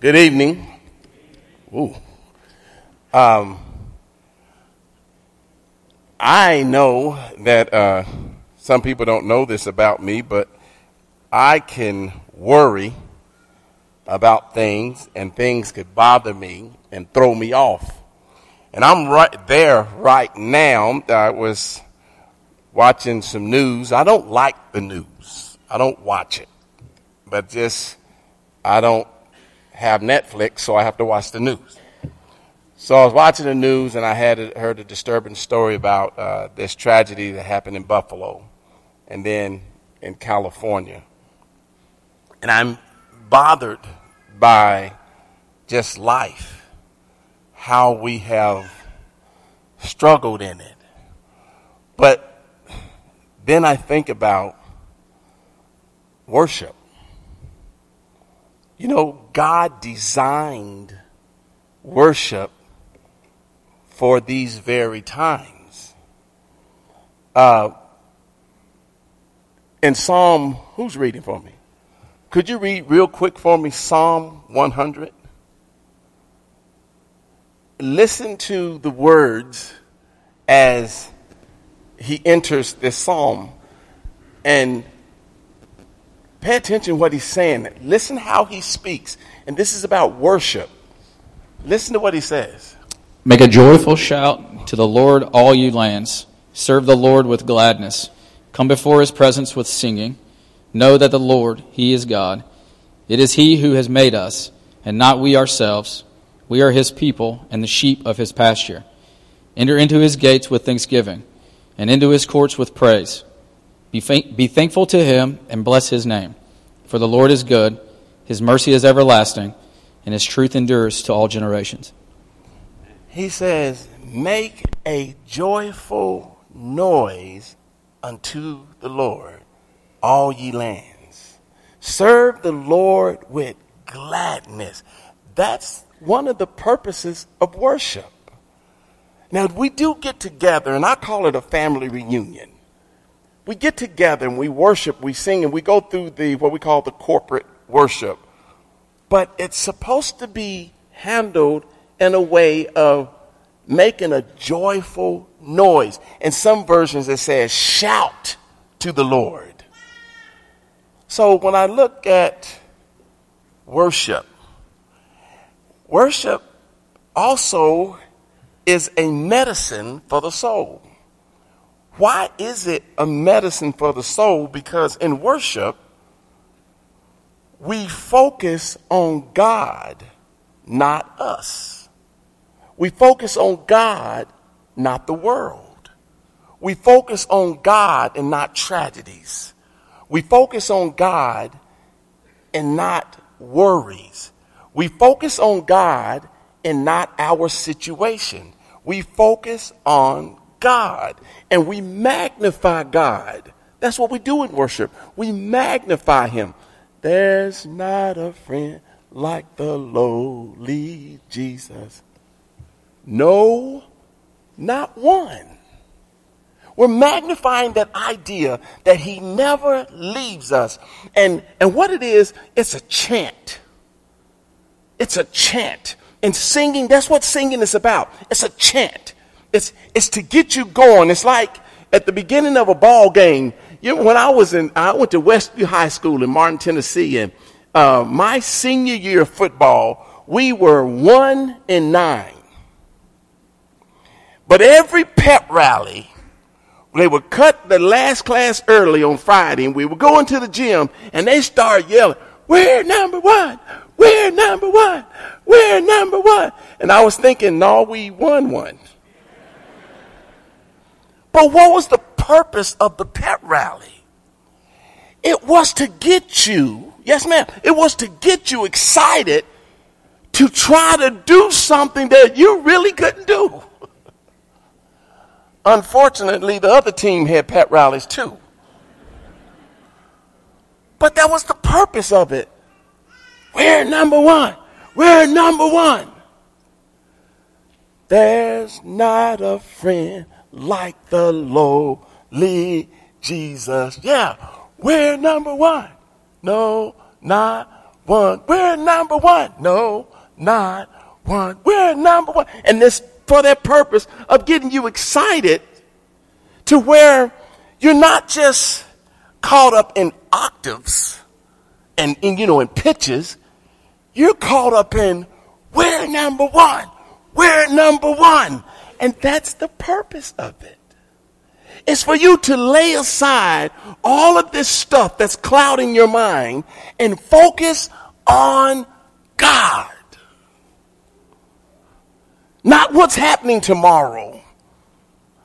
Good evening. Ooh. Um, I know that uh, some people don't know this about me, but I can worry about things, and things could bother me and throw me off. And I'm right there right now. I was watching some news. I don't like the news. I don't watch it, but just I don't have Netflix, so I have to watch the news. So I was watching the news and I had heard a disturbing story about uh, this tragedy that happened in Buffalo and then in California. And I'm bothered by just life, how we have struggled in it. But then I think about worship. You know, God designed worship for these very times. Uh, in Psalm, who's reading for me? Could you read real quick for me Psalm 100? Listen to the words as he enters this psalm and Pay attention what he's saying. Listen how he speaks. And this is about worship. Listen to what he says. Make a joyful shout to the Lord, all you lands. Serve the Lord with gladness. Come before his presence with singing. Know that the Lord, he is God. It is he who has made us, and not we ourselves. We are his people and the sheep of his pasture. Enter into his gates with thanksgiving, and into his courts with praise. Be, be thankful to him and bless his name. For the Lord is good, his mercy is everlasting, and his truth endures to all generations. He says, Make a joyful noise unto the Lord, all ye lands. Serve the Lord with gladness. That's one of the purposes of worship. Now, we do get together, and I call it a family reunion we get together and we worship, we sing, and we go through the what we call the corporate worship. But it's supposed to be handled in a way of making a joyful noise. In some versions, it says, shout to the Lord. So when I look at worship, worship also is a medicine for the soul. Why is it a medicine for the soul? Because in worship, we focus on God, not us. We focus on God, not the world. We focus on God and not tragedies. We focus on God and not worries. We focus on God and not our situation. We focus on God and we magnify God. That's what we do in worship. We magnify Him. There's not a friend like the lowly Jesus. No, not one. We're magnifying that idea that He never leaves us. And, and what it is, it's a chant. It's a chant. And singing, that's what singing is about. It's a chant. It's, it's to get you going. It's like at the beginning of a ball game. You know, when I was in, I went to Westview High School in Martin, Tennessee, and uh, my senior year of football, we were one in nine. But every pep rally, they would cut the last class early on Friday, and we would go into the gym, and they start yelling, "We're number one! We're number one! We're number one!" And I was thinking, "No, we won one." But what was the purpose of the pep rally? It was to get you, yes, ma'am, it was to get you excited to try to do something that you really couldn't do. Unfortunately, the other team had pep rallies too. But that was the purpose of it. We're number one. We're number one. There's not a friend like the lowly Jesus. Yeah, we're number one. No, not one. We're number one. No, not one. We're number one. And this for that purpose of getting you excited to where you're not just caught up in octaves and, in, you know, in pitches. You're caught up in we're number one. We're number one. And that's the purpose of it. It's for you to lay aside all of this stuff that's clouding your mind and focus on God. Not what's happening tomorrow.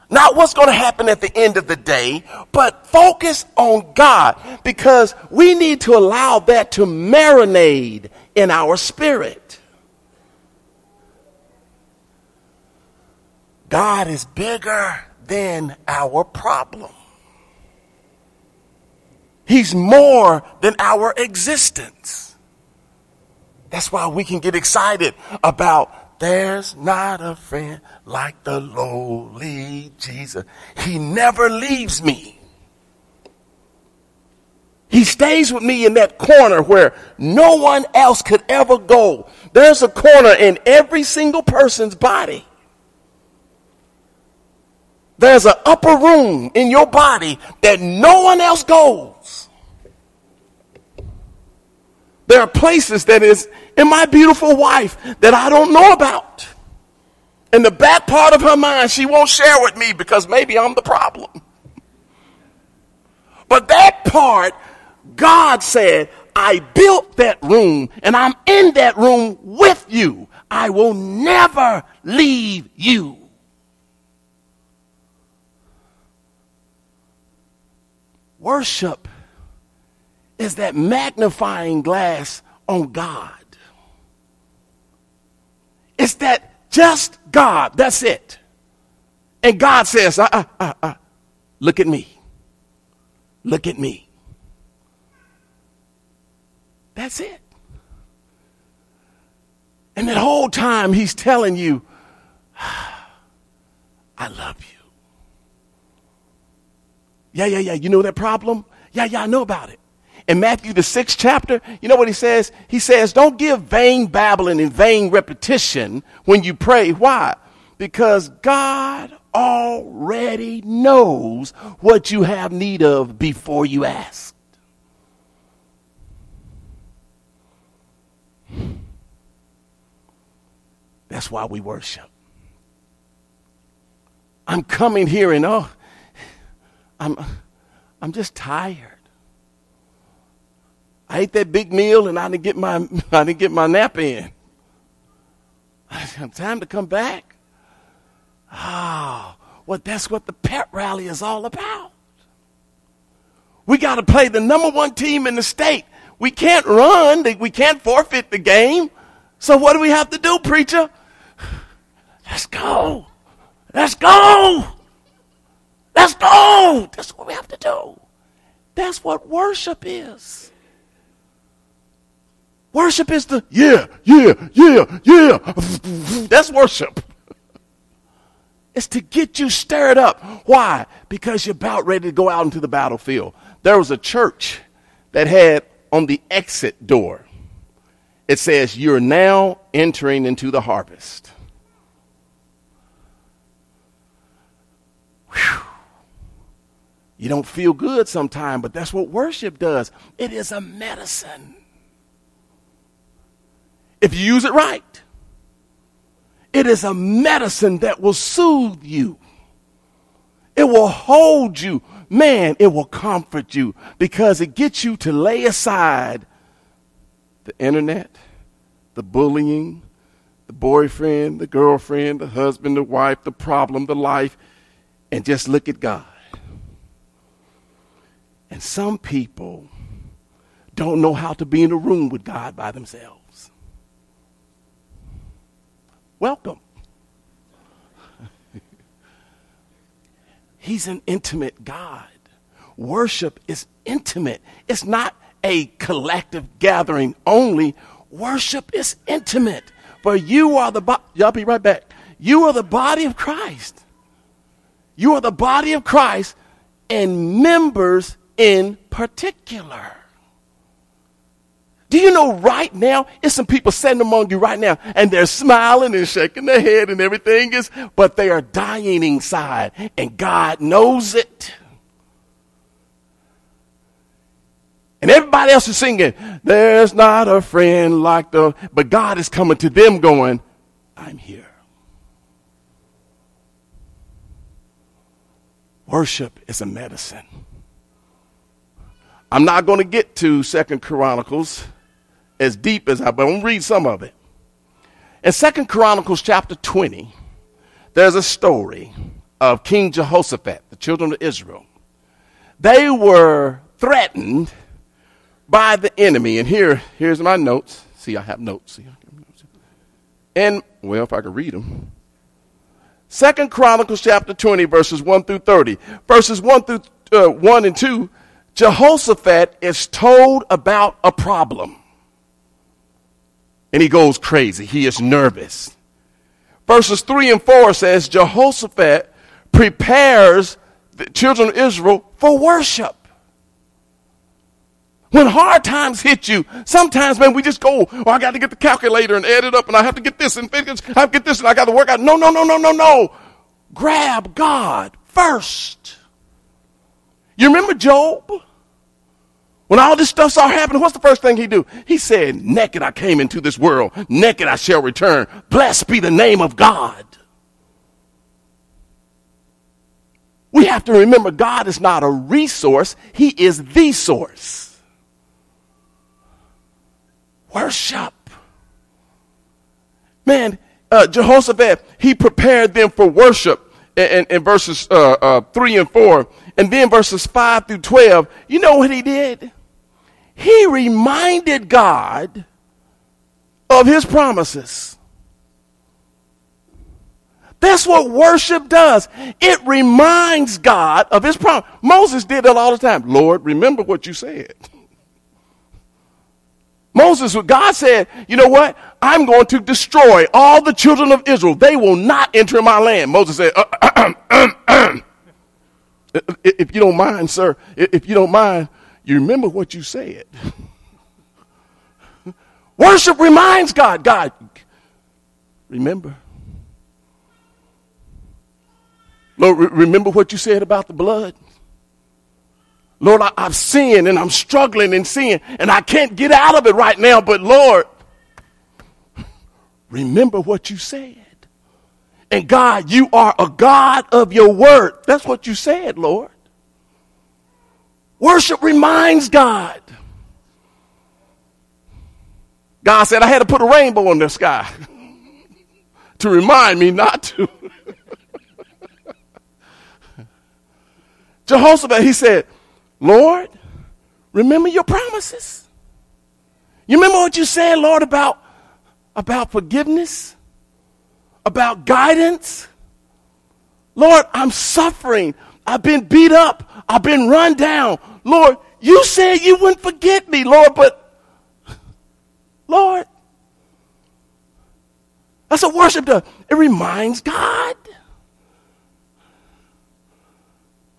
Not what's going to happen at the end of the day, but focus on God because we need to allow that to marinate in our spirit. God is bigger than our problem. He's more than our existence. That's why we can get excited about there's not a friend like the lowly Jesus. He never leaves me. He stays with me in that corner where no one else could ever go. There's a corner in every single person's body there's an upper room in your body that no one else goes. There are places that is in my beautiful wife that I don't know about. In the back part of her mind, she won't share with me because maybe I'm the problem. But that part, God said, I built that room and I'm in that room with you. I will never leave you. Worship is that magnifying glass on God. It's that just God. That's it. And God says, uh, uh, uh, uh, look at me. Look at me. That's it. And that whole time he's telling you, I love you. Yeah, yeah, yeah. You know that problem? Yeah, yeah, I know about it. In Matthew, the sixth chapter, you know what he says? He says, Don't give vain babbling and vain repetition when you pray. Why? Because God already knows what you have need of before you ask. That's why we worship. I'm coming here and oh, I'm, I'm just tired. I ate that big meal and I didn't get my, I didn't get my nap in. I I'm time to come back. Ah, oh, well, that's what the pet rally is all about. We got to play the number one team in the state. We can't run. We can't forfeit the game. So what do we have to do, preacher? Let's go. Let's go. Let's go. That's what we have to do. That's what worship is. Worship is the yeah, yeah, yeah, yeah. That's worship. It's to get you stirred up. Why? Because you're about ready to go out into the battlefield. There was a church that had on the exit door, it says, You're now entering into the harvest. Whew. You don't feel good sometimes, but that's what worship does. It is a medicine. If you use it right, it is a medicine that will soothe you. It will hold you. Man, it will comfort you because it gets you to lay aside the internet, the bullying, the boyfriend, the girlfriend, the husband, the wife, the problem, the life, and just look at God. And some people don't know how to be in a room with God by themselves. Welcome. He's an intimate God. Worship is intimate. It's not a collective gathering only. Worship is intimate. For you are the body. Y'all be right back. You are the body of Christ. You are the body of Christ and members in particular. Do you know right now, it's some people sitting among you right now, and they're smiling and shaking their head and everything is, but they are dying inside, and God knows it. And everybody else is singing, There's not a friend like the, but God is coming to them going, I'm here. Worship is a medicine. I'm not going to get to Second Chronicles as deep as I, but I'm going to read some of it. In Second Chronicles chapter 20, there's a story of King Jehoshaphat, the children of Israel. They were threatened by the enemy. And here, here's my notes. See, I have notes. See, I have notes. and well, if I could read them. Second Chronicles chapter 20, verses 1 through 30. Verses 1 through uh, 1 and 2, Jehoshaphat is told about a problem. And he goes crazy. He is nervous. Verses 3 and 4 says Jehoshaphat prepares the children of Israel for worship. When hard times hit you, sometimes, man, we just go, oh, I got to get the calculator and add it up and I have to get this and I have to get this and I got to work out. No, no, no, no, no, no. Grab God first. You remember Job? When all this stuff started happening, what's the first thing he do? He said, naked I came into this world, naked I shall return. Blessed be the name of God. We have to remember God is not a resource, He is the source worship. Man, uh, Jehoshaphat, he prepared them for worship in, in, in verses uh, uh, 3 and 4. And then verses 5 through 12, you know what he did? He reminded God of his promises. That's what worship does. It reminds God of his promise. Moses did that all the time. Lord, remember what you said. Moses, God said, you know what? I'm going to destroy all the children of Israel. They will not enter my land. Moses said, uh, uh, uh, if you don't mind, sir, if you don't mind, you remember what you said. Worship reminds God, God, remember. Lord, remember what you said about the blood? Lord, I, have sinned and I'm struggling in sin and I can't get out of it right now, but Lord, remember what you said. And God, you are a God of your word. That's what you said, Lord. Worship reminds God. God said, I had to put a rainbow in the sky to remind me not to. Jehoshaphat, he said, Lord, remember your promises. You remember what you said, Lord, about, about forgiveness, about guidance? Lord, I'm suffering. I've been beat up. I've been run down. Lord, you said you wouldn't forget me, Lord, but Lord, that's what worship does. It reminds God.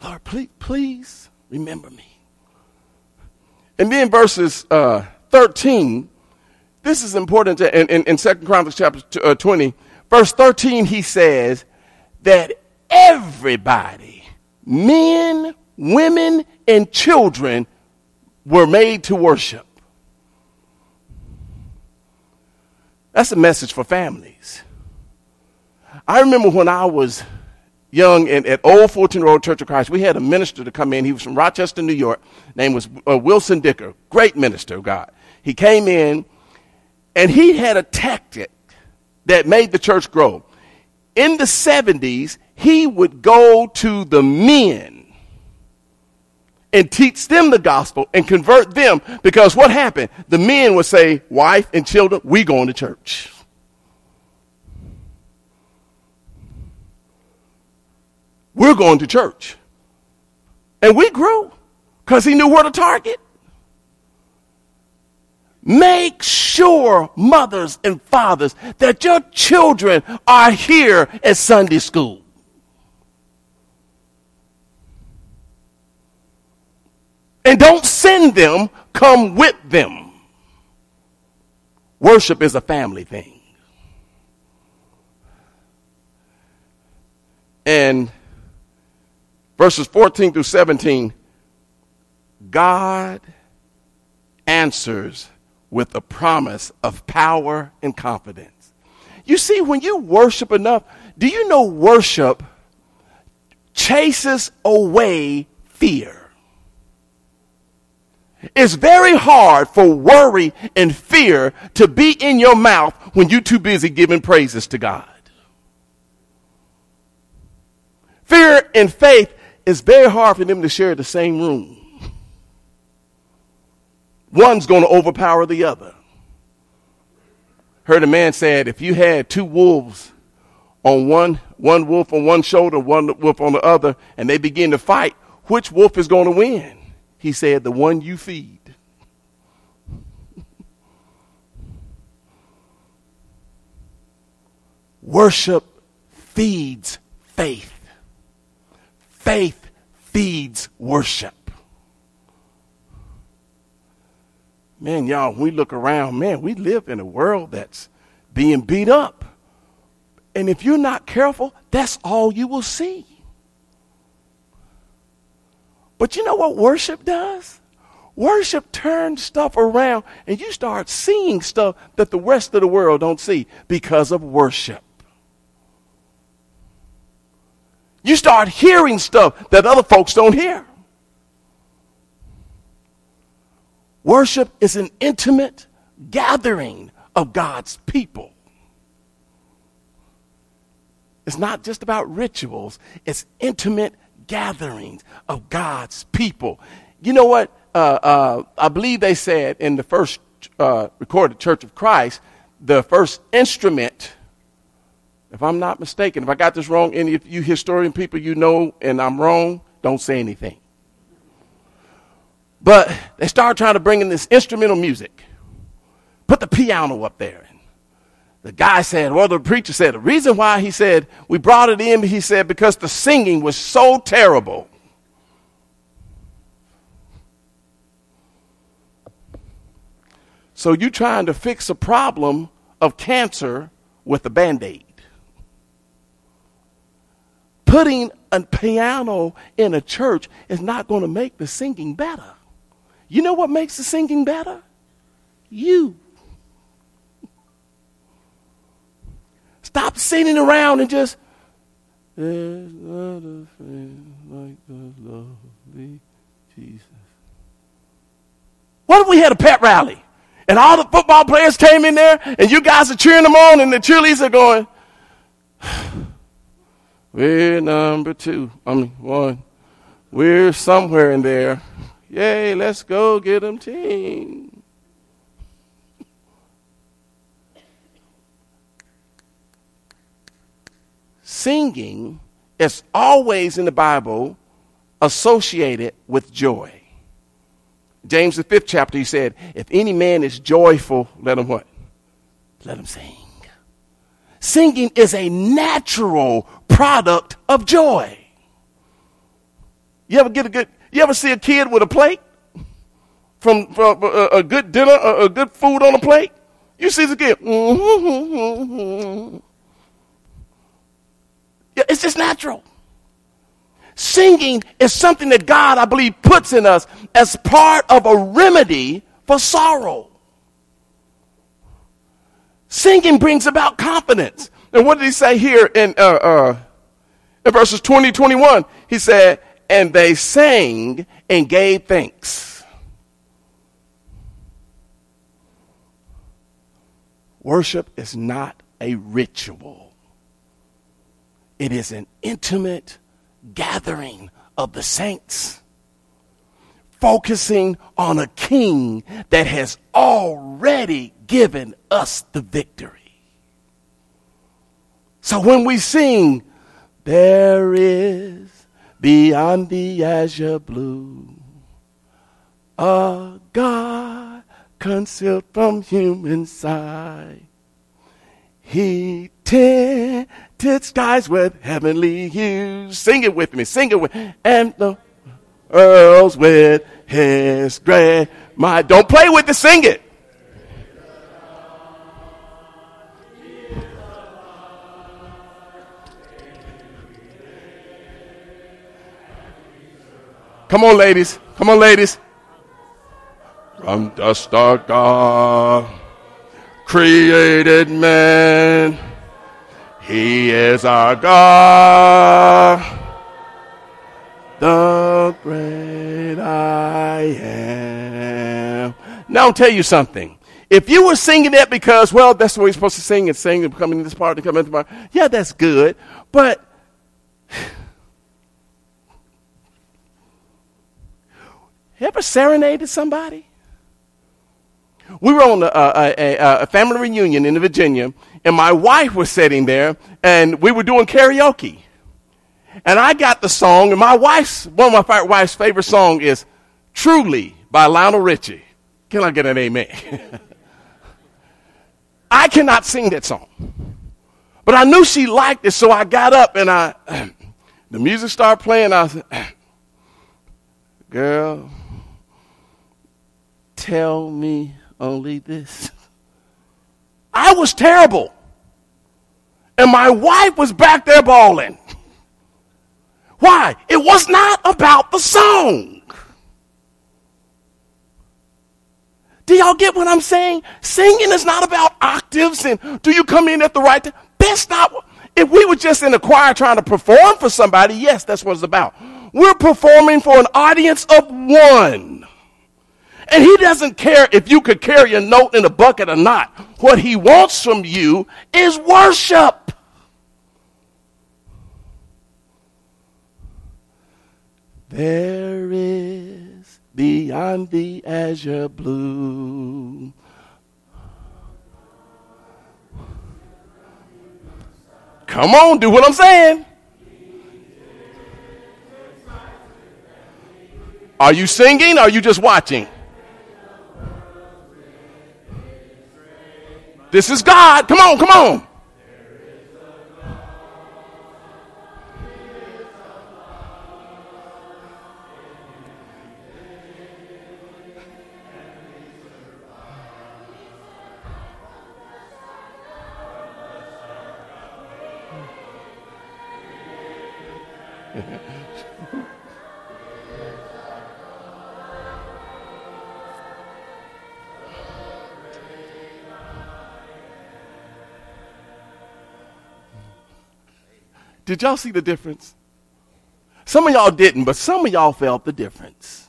Lord, please, please remember me. And then verses uh, 13, this is important to, in, in, in 2 Chronicles chapter uh, 20, verse 13, he says that everybody, men, women, and children, were made to worship. That's a message for families. I remember when I was young and at Old Fulton Road Church of Christ, we had a minister to come in. He was from Rochester, New York. Name was uh, Wilson Dicker. Great minister of God. He came in and he had a tactic that made the church grow. In the 70s, he would go to the men and teach them the gospel and convert them because what happened? The men would say, wife and children, we going to church. we're going to church. And we grew because he knew where to target. Make sure, mothers and fathers, that your children are here at Sunday school. And don't send them, come with them. Worship is a family thing. And verses 14 through 17, God answers with a promise of power and confidence. You see, when you worship enough, do you know worship chases away fear? It's very hard for worry and fear to be in your mouth when you're too busy giving praises to God. Fear and faith is very hard for them to share the same room. One's going to overpower the other. Heard a man said, if you had two wolves on one, one wolf on one shoulder, one wolf on the other, and they begin to fight, which wolf is going to win? He said, the one you feed. Worship feeds faith. Faith feeds worship. Man, y'all, we look around, man, we live in a world that's being beat up. And if you're not careful, that's all you will see. But you know what worship does? Worship turns stuff around and you start seeing stuff that the rest of the world don't see because of worship. You start hearing stuff that other folks don't hear. Worship is an intimate gathering of God's people. It's not just about rituals, it's intimate gatherings of God's people. You know what? Uh, uh, I believe they said in the first uh, recorded Church of Christ, the first instrument, if I'm not mistaken, if I got this wrong, any of you historian people you know and I'm wrong, don't say anything. But they started trying to bring in this instrumental music. Put the piano up there. And the guy said, well, the preacher said, the reason why he said we brought it in, he said, because the singing was so terrible. So you're trying to fix a problem of cancer with a band aid. Putting a piano in a church is not going to make the singing better. You know what makes the singing better? You. Stop sitting around and just. There's not a friend like the lovely Jesus. What if we had a pet rally and all the football players came in there and you guys are cheering them on and the cheerleaders are going, We're number two. I mean, one. We're somewhere in there. Yay, let's go get them team. Singing is always in the Bible associated with joy. James the fifth chapter, he said, if any man is joyful, let him what? Let him sing. Singing is a natural product of joy. You ever get a good you ever see a kid with a plate from, from uh, a, good dinner, a, a, good food on a plate? You see the kid. Yeah, it's just natural. Singing is something that God, I believe, puts in us as part of a remedy for sorrow. Singing brings about confidence. And what did he say here in, uh, uh, in verses 20, 21? He said, and they sang and gave thanks. Worship is not a ritual, it is an intimate gathering of the saints, focusing on a king that has already given us the victory. So when we sing, there is beyond the azure blue. A God concealed from human sight. He tinted skies with heavenly hues. Sing it with me, sing it with, and the earls with his great might. Don't play with it, sing it. Come on, ladies. Come on, ladies. From dust of God created man. He is our God. The great I am. Now I'll tell you something. If you were singing that because, well, that's the way you're supposed to sing and sing and come into this part and come into part, yeah, that's good. But ever serenaded somebody? We were on a, a, a, a, family reunion in Virginia, and my wife was sitting there, and we were doing karaoke. And I got the song, and my wife's, one of my wife's favorite song is Truly by Lionel Richie. Can I get an amen? I cannot sing that song. But I knew she liked it, so I got up and I, the music started playing. I said, Girl, tell me only this. I was terrible. And my wife was back there bawling. Why? It was not about the song. Do y'all get what I'm saying? Singing is not about octaves and do you come in at the right time? That's not. If we were just in a choir trying to perform for somebody, yes, that's what it's about. We're performing for an audience of one. And he doesn't care if you could carry a note in a bucket or not. What he wants from you is worship. There is beyond the azure blue. Come on, do what I'm saying. Are you singing? Or are you just watching? This is God. Come on, come on. Did y'all see the difference? Some of y'all didn't, but some of y'all felt the difference.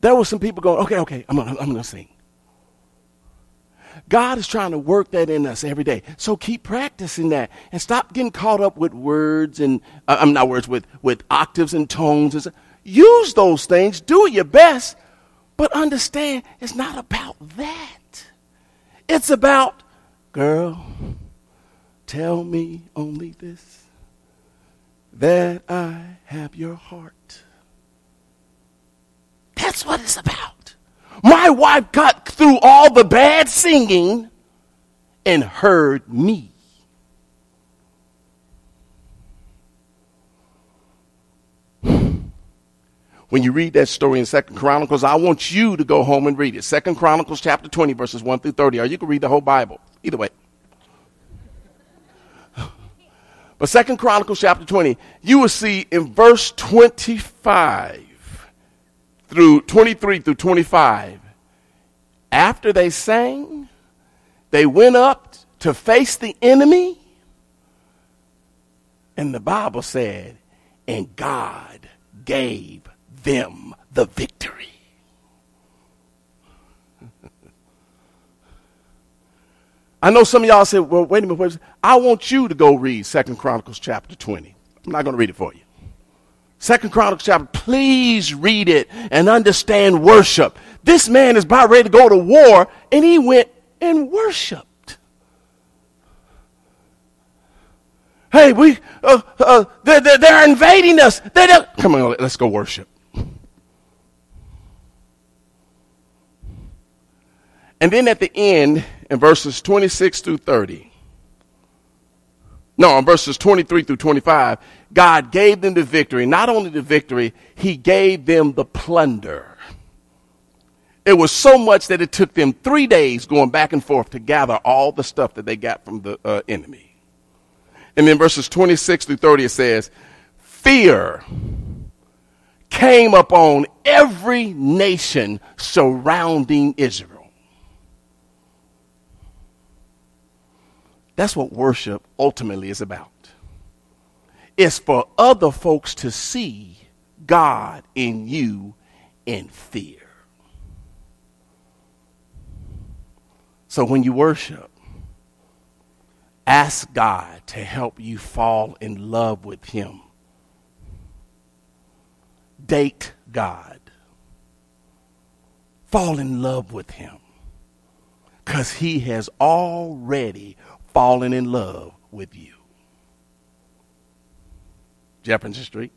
There were some people going, okay, okay, I'm gonna, I'm gonna sing. God is trying to work that in us every day. So keep practicing that and stop getting caught up with words and, uh, I'm not words, with, with octaves and tones. And Use those things, do your best, but understand it's not about that. It's about, girl, Tell me only this that I have your heart. That's what it's about. My wife got through all the bad singing and heard me. When you read that story in Second Chronicles, I want you to go home and read it. Second Chronicles chapter 20, verses 1 through 30, or you can read the whole Bible. Either way. But Second Chronicles chapter 20, you will see in verse 25 through 23 through 25, after they sang, they went up to face the enemy. And the Bible said, and God gave them the victory. I know some of y'all said, well, wait a minute. I want you to go read Second Chronicles chapter 20. I'm not going to read it for you. Second Chronicles chapter, please read it and understand worship. This man is about ready to go to war and he went and worshiped. Hey, we, uh, uh, they're, they're, invading us. They don't. Come on, let's go worship. And then at the end, in verses 26 through 30, no, in verses 23 through 25, God gave them the victory. Not only the victory, He gave them the plunder. It was so much that it took them three days going back and forth to gather all the stuff that they got from the uh, enemy. And then verses 26 through 30, it says, Fear came upon every nation surrounding Israel. That's what worship ultimately is about. It's for other folks to see God in you in fear. So when you worship, ask God to help you fall in love with Him. Date God. Fall in love with Him. Because He has already fallen in love with you. Jefferson Street,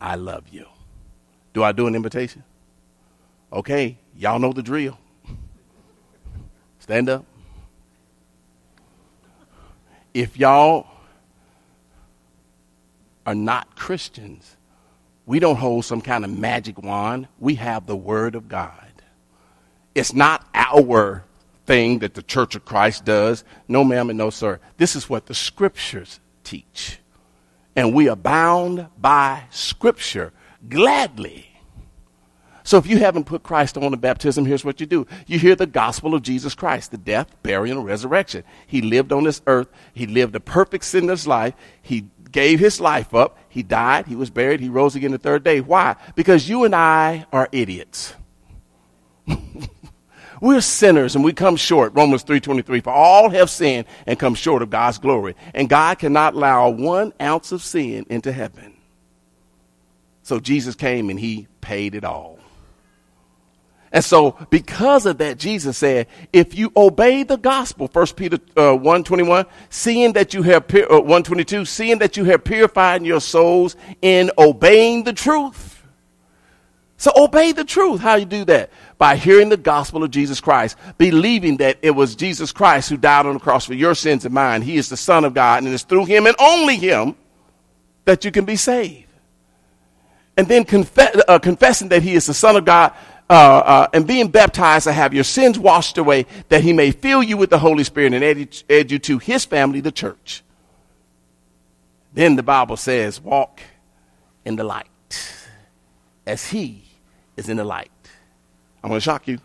I love you. Do I do an invitation? Okay, y'all know the drill. Stand up. If y'all are not Christians, we don't hold some kind of magic wand. We have the Word of God. It's not our thing that the Church of Christ does. No, ma'am, and no, sir. This is what the Scriptures teach. And we are bound by Scripture gladly. So if you haven't put Christ on the baptism, here's what you do. You hear the gospel of Jesus Christ, the death, burial, and resurrection. He lived on this earth. He lived a perfect sinless life. He gave his life up. He died. He was buried. He rose again the third day. Why? Because you and I are idiots. We're sinners and we come short. Romans 3:23 for all have sinned and come short of God's glory. And God cannot allow one ounce of sin into heaven. So Jesus came and he paid it all. And so, because of that, Jesus said, if you obey the gospel, 1 Peter uh, 1 21, seeing that you have, uh, 122, seeing that you have purified your souls in obeying the truth. So obey the truth. How you do that? By hearing the gospel of Jesus Christ, believing that it was Jesus Christ who died on the cross for your sins and mine. He is the Son of God, and it's through him and only him that you can be saved. And then confe- uh, confessing that he is the Son of God uh, uh, and being baptized to have your sins washed away, that he may fill you with the Holy Spirit and add, add you to his family, the church. Then the Bible says, walk in the light as he is in the light. I'm going to shock you.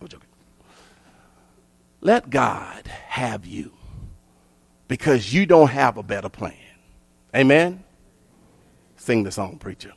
I'm joking. Let God have you because you don't have a better plan. Amen? Sing the song, preacher.